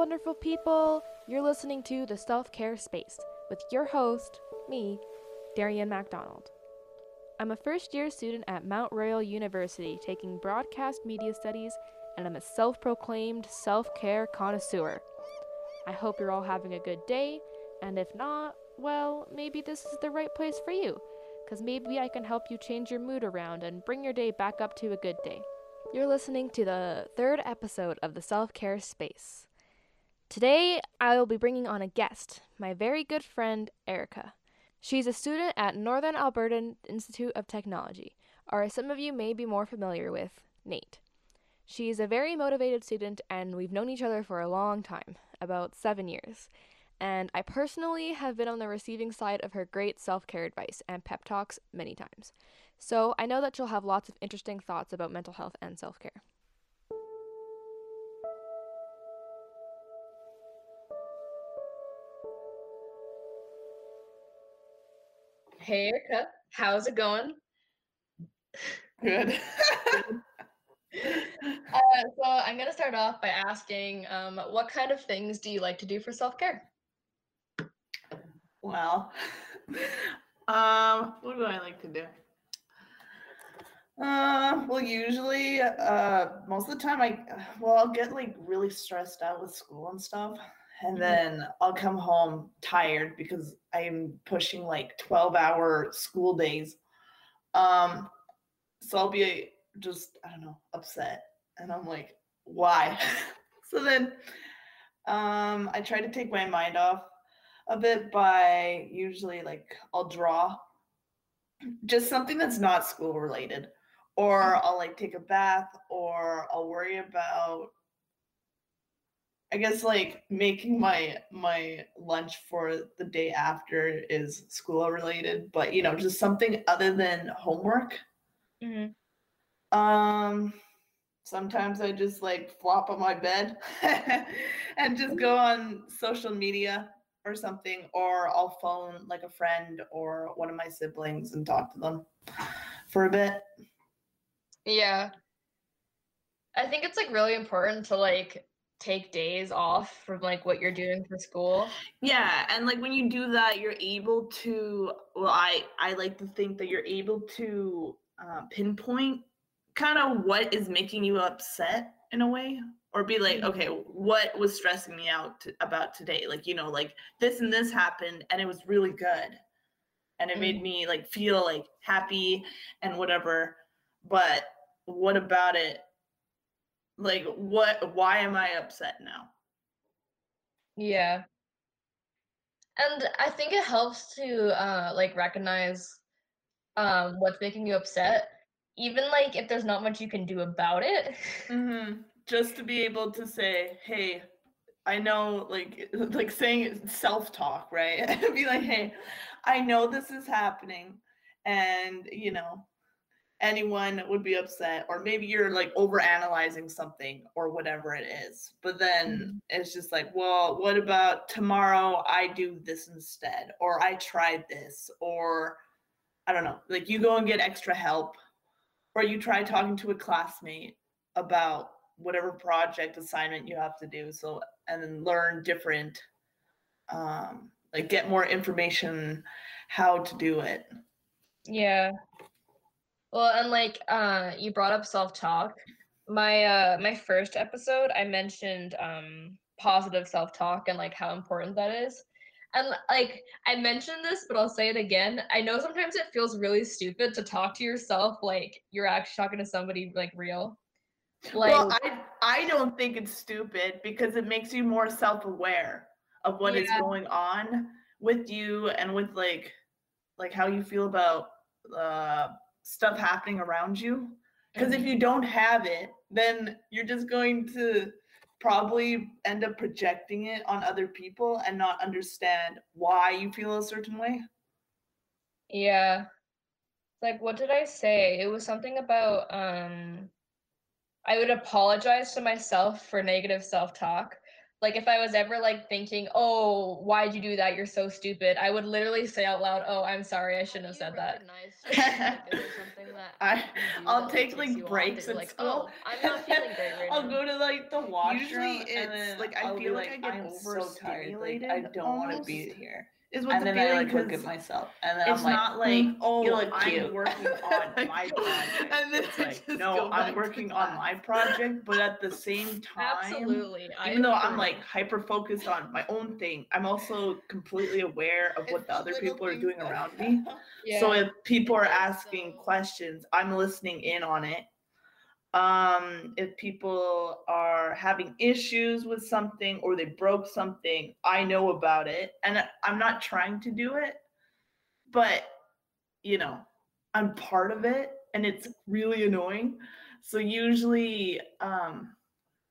wonderful people. You're listening to The Self Care Space with your host, me, Darian MacDonald. I'm a first year student at Mount Royal University taking broadcast media studies, and I'm a self proclaimed self care connoisseur. I hope you're all having a good day, and if not, well, maybe this is the right place for you, because maybe I can help you change your mood around and bring your day back up to a good day. You're listening to the third episode of the Self Care Space. Today, I will be bringing on a guest, my very good friend, Erica. She's a student at Northern Alberta Institute of Technology, or as some of you may be more familiar with, NAIT. She's a very motivated student, and we've known each other for a long time about seven years. And I personally have been on the receiving side of her great self care advice and pep talks many times. So I know that she'll have lots of interesting thoughts about mental health and self care. Hey Erica, how's it going? Good. uh, so I'm gonna start off by asking, um, what kind of things do you like to do for self care? Well, um, what do I like to do? Uh, well, usually, uh, most of the time, I well, I'll get like really stressed out with school and stuff, and mm-hmm. then I'll come home tired because I'm pushing like twelve hour school days. Um, so I'll be just I don't know upset, and I'm like, why? so then, um, I try to take my mind off a bit by usually like I'll draw just something that's not school related or mm. I'll like take a bath or I'll worry about I guess like making my my lunch for the day after is school related, but you know, just something other than homework. Mm-hmm. Um sometimes I just like flop on my bed and just go on social media or something, or I'll phone like a friend or one of my siblings and talk to them for a bit. Yeah. I think it's like really important to like take days off from like what you're doing for school. Yeah, and like when you do that, you're able to well I I like to think that you're able to uh, pinpoint kind of what is making you upset in a way or be like okay what was stressing me out to, about today? Like you know like this and this happened and it was really good and it mm made me like feel like happy and whatever but what about it like what why am i upset now? Yeah. And i think it helps to uh like recognize um what's making you upset even like if there's not much you can do about it. Mm-hmm. just to be able to say hey i know like like saying self-talk right? Be like hey i know this is happening and you know anyone would be upset or maybe you're like over analyzing something or whatever it is but then mm-hmm. it's just like well what about tomorrow i do this instead or i tried this or i don't know like you go and get extra help or you try talking to a classmate about whatever project assignment you have to do so and then learn different um like get more information how to do it yeah well, and like uh you brought up self-talk. My uh my first episode, I mentioned um positive self-talk and like how important that is. And like I mentioned this, but I'll say it again. I know sometimes it feels really stupid to talk to yourself like you're actually talking to somebody like real. Like well, I I don't think it's stupid because it makes you more self-aware of what yeah. is going on with you and with like like how you feel about uh stuff happening around you. Because if you mm-hmm. don't have it, then you're just going to probably end up projecting it on other people and not understand why you feel a certain way. Yeah. Like what did I say? It was something about um I would apologize to myself for negative self-talk, like if I was ever like thinking, "Oh, why'd you do that? You're so stupid," I would literally say out loud, "Oh, I'm sorry. I shouldn't have said that." I, I'll take like breaks at like, school. Oh, I'm not feeling great right I'll now. go to like the washroom. Usually and it's then like I I'll feel like I get I'm so tired, like, overstimulated. I don't want to be here. Is what And the then I like look at myself, and then it's I'm like, not like "Mm, oh you look I'm working on my project. and then It's like, just no, I'm working on my project, but at the same time, Absolutely. I even though I'm like hyper focused on my own thing, I'm also completely aware of what the other people are doing around me. So if people are asking questions, I'm listening in on it. Um, if people are having issues with something or they broke something, I know about it. And I'm not trying to do it, but you know, I'm part of it and it's really annoying. So usually, um,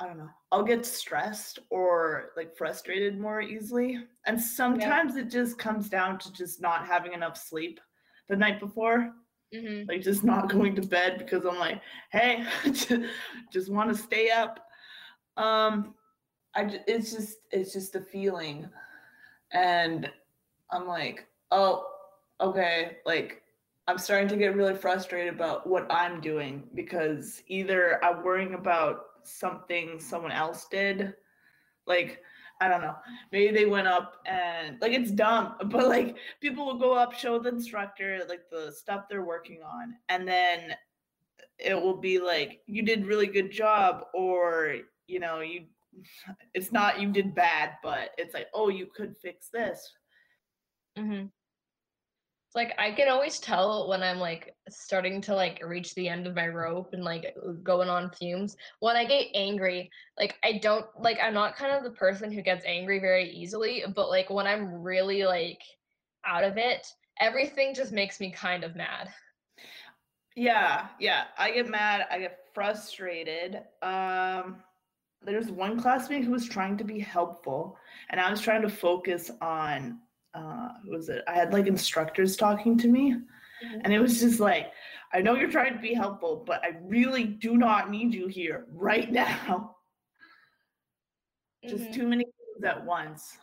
I don't know, I'll get stressed or like frustrated more easily. And sometimes it just comes down to just not having enough sleep the night before Mhm. like just not going to bed because I'm like, hey, just want to stay up. Um, I it's just it's just a feeling, and I'm like, oh, okay, like I'm starting to get really frustrated about what I'm doing because either I'm worrying about something someone else did, like. I don't know. Maybe they went up and like it's dumb, but like people will go up, show the instructor like the stuff they're working on, and then it will be like you did really good job, or you know you. It's not you did bad, but it's like oh you could fix this. Mm-hmm. Like I can always tell when I'm like starting to like reach the end of my rope and like going on fumes. When I get angry, like I don't like I'm not kind of the person who gets angry very easily, but like when I'm really like out of it, everything just makes me kind of mad. Yeah, yeah. I get mad. I get frustrated. Um, there's one classmate who was trying to be helpful, and I was trying to focus on. Uh, who was it? I had like instructors talking to me, Mhm. and it was just like, I know you're trying to be helpful, but I really do not need you here right now. Just Mhm. too many things at once,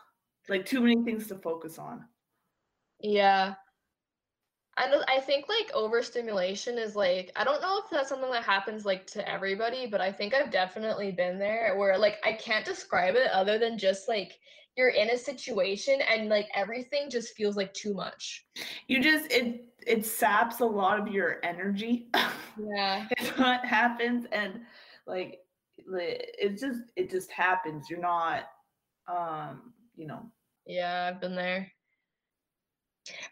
like too many things to focus on. Yeah. I I think like overstimulation is like I don't know if that's something that happens like to everybody, but I think I've definitely been there where like I can't describe it other than just like you're in a situation and like everything just feels like too much. You just it it saps a lot of your energy. Yeah. it's what happens and like li- it just it just happens you're not um you know Yeah, I've been there.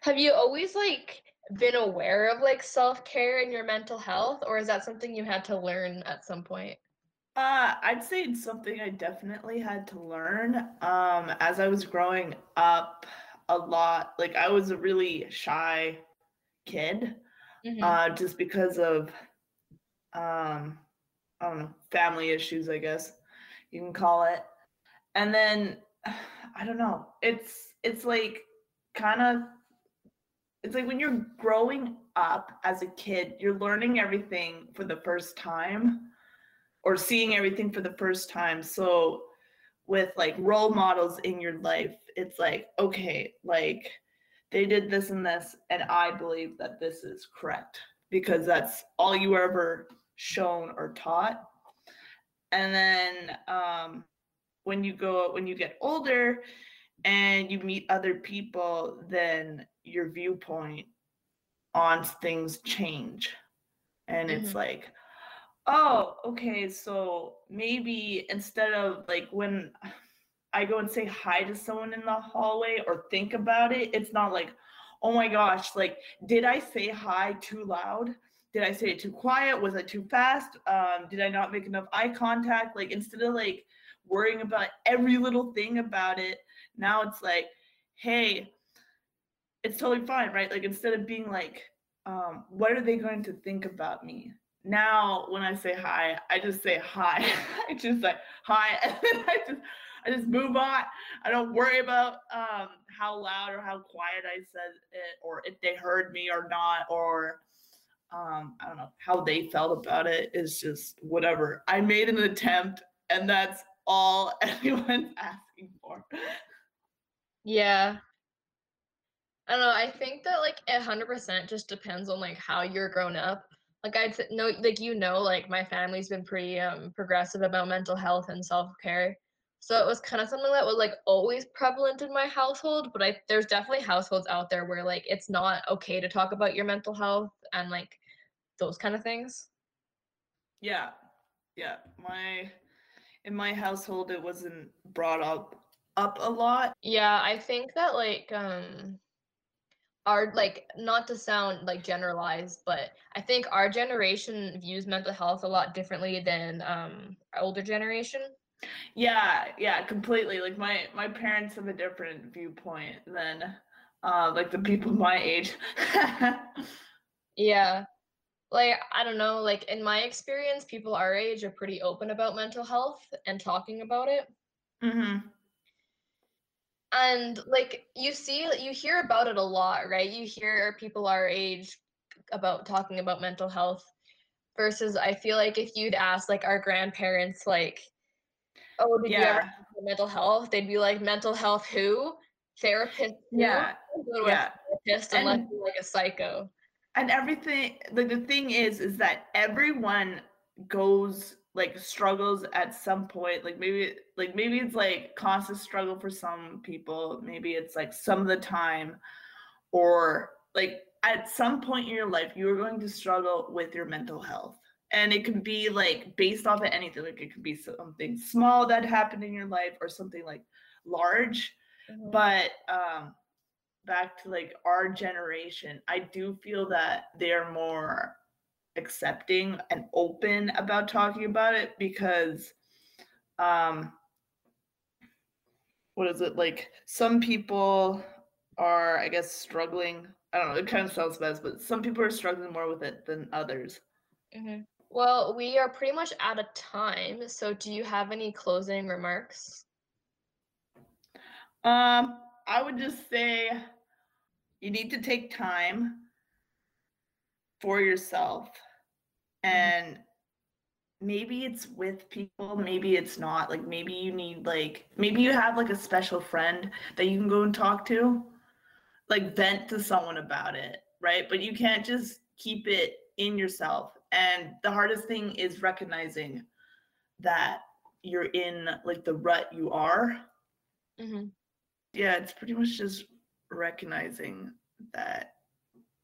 Have you always like been aware of like self-care and your mental health or is that something you had to learn at some point? uh i'd say it's something i definitely had to learn um as i was growing up a lot like i was a really shy kid Mhm. uh just because of um i don't know family issues i guess you can call it and then i don't know it's it's like kind of it's like when you're growing up as a kid you're learning everything for the first time or seeing everything for the first time. So with like role models in your life it's like okay like they did this and this and i believe that this is correct because that's all you were ever shown or taught. And then um, when you go when you get older and you meet other people then your viewpoint on things change. And it's Mhm. like oh okay so maybe instead of like when i go and say hi to someone in the hallway or think about it it's not like oh my gosh like did i say hi too loud? Did i say it too quiet? Was i too fast? Um, did i not make enough eye contact? Like instead of like worrying about every little thing about it now it's like hey it's totally fine right? Like instead of being like um, what are they going to think about me? Now when i say hi i just say hi. I just like hi and then i just i just move on. I don't worry about um, how loud or how quiet i said it or if they heard me or not or um, i don't know how they felt about it. Is just whatever. I made an attempt and that's all anyone's asking for. Yeah. I don't know. I think that like a hundred percent just depends on like how you're grown up. Like I'd know, like you know, like my family's been pretty um progressive about mental health and self care. So it was kind of something that was like always prevalent in my household. But I there's definitely households out there where like it's not okay to talk about your mental health and like those kind of things. Yeah. Yeah. My in my household it wasn't brought up up a lot. Yeah, I think that like um our like not to sound like generalized, but I think our generation views mental health a lot differently than um our older generation. Yeah, yeah, completely. Like my my parents have a different viewpoint than uh like the people my age. yeah. Like I don't know, like in my experience, people our age are pretty open about mental health and talking about it. Mhm and like you see you hear about it a lot right? You hear people our age about talking about mental health versus i feel like if you'd ask like our grandparents like oh did yeah. you ever have mental health? they'd be like mental health who? Therapist who? yeah. Yeah. therapist unless and, you're like a psycho. And everything like the thing is is that everyone goes like struggles at some point like maybe like maybe it's like constant struggle for some people maybe it's like some of the time or like at some point in your life you are going to struggle with your mental health and it can be like based off of anything like it could be something small that happened in your life or something like large mm-hmm. but um back to like our generation i do feel that they're more accepting and open about talking about it because um what is it like some people are i guess struggling i don't know it kind of sounds best but some people are struggling more with it than others mm-hmm. well we are pretty much out of time so do you have any closing remarks um i would just say you need to take time for yourself. And maybe it's with people maybe it's not like maybe you need like maybe you have like a special friend that you can go and talk to like vent to someone about it right? But you can't just keep it in yourself. And the hardest thing is recognizing that you're in like the rut you are. Mm-hmm. yeah it's pretty much just recognizing that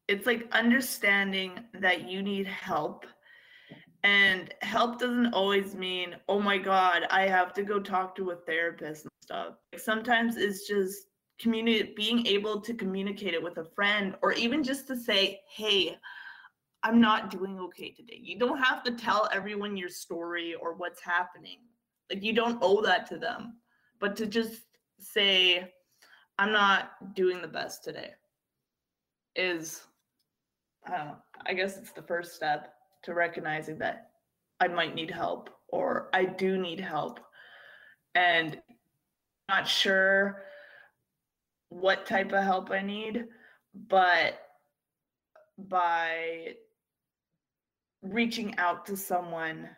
it's like understanding that you need help and help doesn't always mean, oh my God, I have to go talk to a therapist and stuff. Sometimes it's just community being able to communicate it with a friend or even just to say, hey, I'm not doing okay today. You don't have to tell everyone your story or what's happening. Like you don't owe that to them. But to just say, I'm not doing the best today is I. I guess it's the first step to recognizing that I might need help or I do need help and not sure what type of help I need, but by reaching out to someone,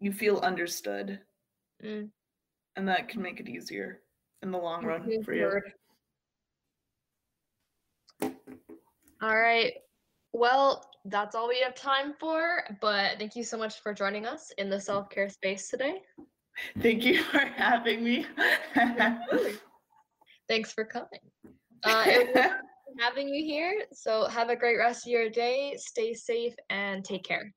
you feel understood. Mm. And that can make it easier in the long run for you. All right. Well, that's all we have time for, but thank you so much for joining us in the self care space today. Thank you for having me. Thanks for coming. Uh, having you here. So, have a great rest of your day. Stay safe and take care.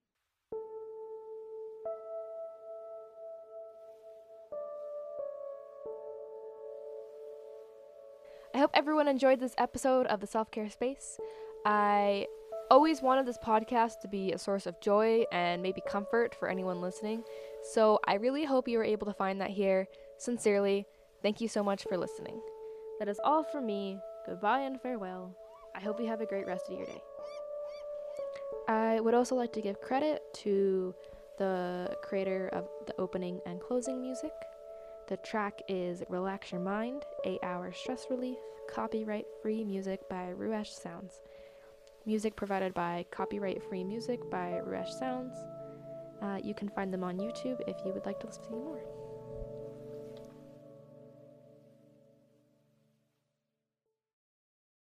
I hope everyone enjoyed this episode of the Self Care Space. I always wanted this podcast to be a source of joy and maybe comfort for anyone listening. So I really hope you were able to find that here. Sincerely, thank you so much for listening. That is all from me. Goodbye and farewell. I hope you have a great rest of your day. I would also like to give credit to the creator of the opening and closing music. The track is Relax Your Mind, 8 Hour Stress Relief, copyright free music by Ruesh Sounds. Music provided by Copyright Free Music by Ruesh Sounds. Uh, you can find them on YouTube if you would like to listen to more.